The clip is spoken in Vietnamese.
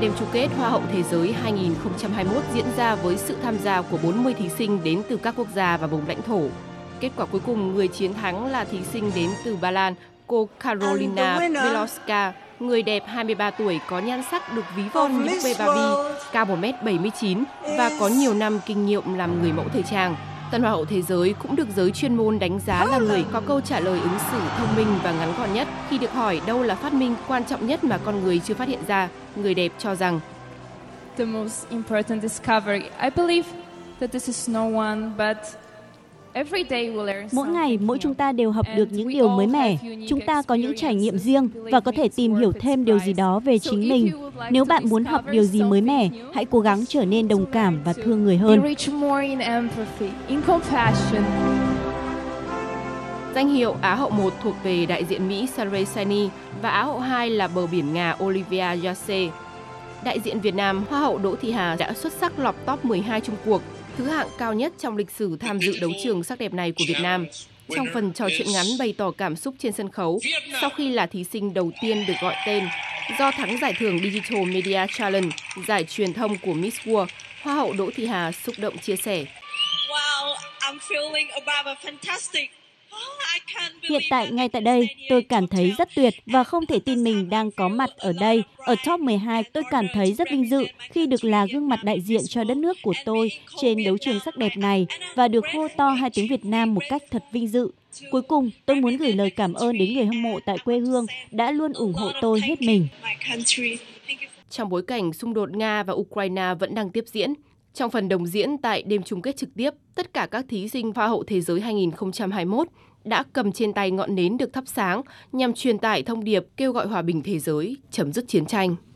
Đêm chung kết Hoa hậu Thế giới 2021 diễn ra với sự tham gia của 40 thí sinh đến từ các quốc gia và vùng lãnh thổ. Kết quả cuối cùng, người chiến thắng là thí sinh đến từ Ba Lan, cô Carolina Veloska, người đẹp 23 tuổi có nhan sắc được ví von như Bê Barbie, cao 1m79 và có nhiều năm kinh nghiệm làm người mẫu thời trang. Tân Hoa hậu Thế giới cũng được giới chuyên môn đánh giá là người có câu trả lời ứng xử thông minh và ngắn gọn nhất. Khi được hỏi đâu là phát minh quan trọng nhất mà con người chưa phát hiện ra, người đẹp cho rằng The most important discovery, I believe that this is no one but Mỗi ngày, mỗi chúng ta đều học được những điều mới mẻ. Chúng ta có những trải nghiệm riêng và có thể tìm hiểu thêm điều gì đó về chính mình. Nếu bạn muốn học điều gì mới mẻ, hãy cố gắng trở nên đồng cảm và thương người hơn. Danh hiệu Á hậu 1 thuộc về đại diện Mỹ Sarah Saini và Á hậu 2 là bờ biển Nga Olivia Yase. Đại diện Việt Nam, Hoa hậu Đỗ Thị Hà đã xuất sắc lọt top 12 Trung cuộc thứ hạng cao nhất trong lịch sử tham dự đấu trường sắc đẹp này của Việt Nam. Trong phần trò chuyện ngắn bày tỏ cảm xúc trên sân khấu, sau khi là thí sinh đầu tiên được gọi tên, do thắng giải thưởng Digital Media Challenge, giải truyền thông của Miss World, Hoa hậu Đỗ Thị Hà xúc động chia sẻ. Wow, I'm feeling about a fantastic Hiện tại ngay tại đây, tôi cảm thấy rất tuyệt và không thể tin mình đang có mặt ở đây. Ở top 12, tôi cảm thấy rất vinh dự khi được là gương mặt đại diện cho đất nước của tôi trên đấu trường sắc đẹp này và được hô to hai tiếng Việt Nam một cách thật vinh dự. Cuối cùng, tôi muốn gửi lời cảm ơn đến người hâm mộ tại quê hương đã luôn ủng hộ tôi hết mình. Trong bối cảnh xung đột Nga và Ukraine vẫn đang tiếp diễn, trong phần đồng diễn tại đêm chung kết trực tiếp, tất cả các thí sinh Hoa hậu Thế giới 2021 đã cầm trên tay ngọn nến được thắp sáng nhằm truyền tải thông điệp kêu gọi hòa bình thế giới, chấm dứt chiến tranh.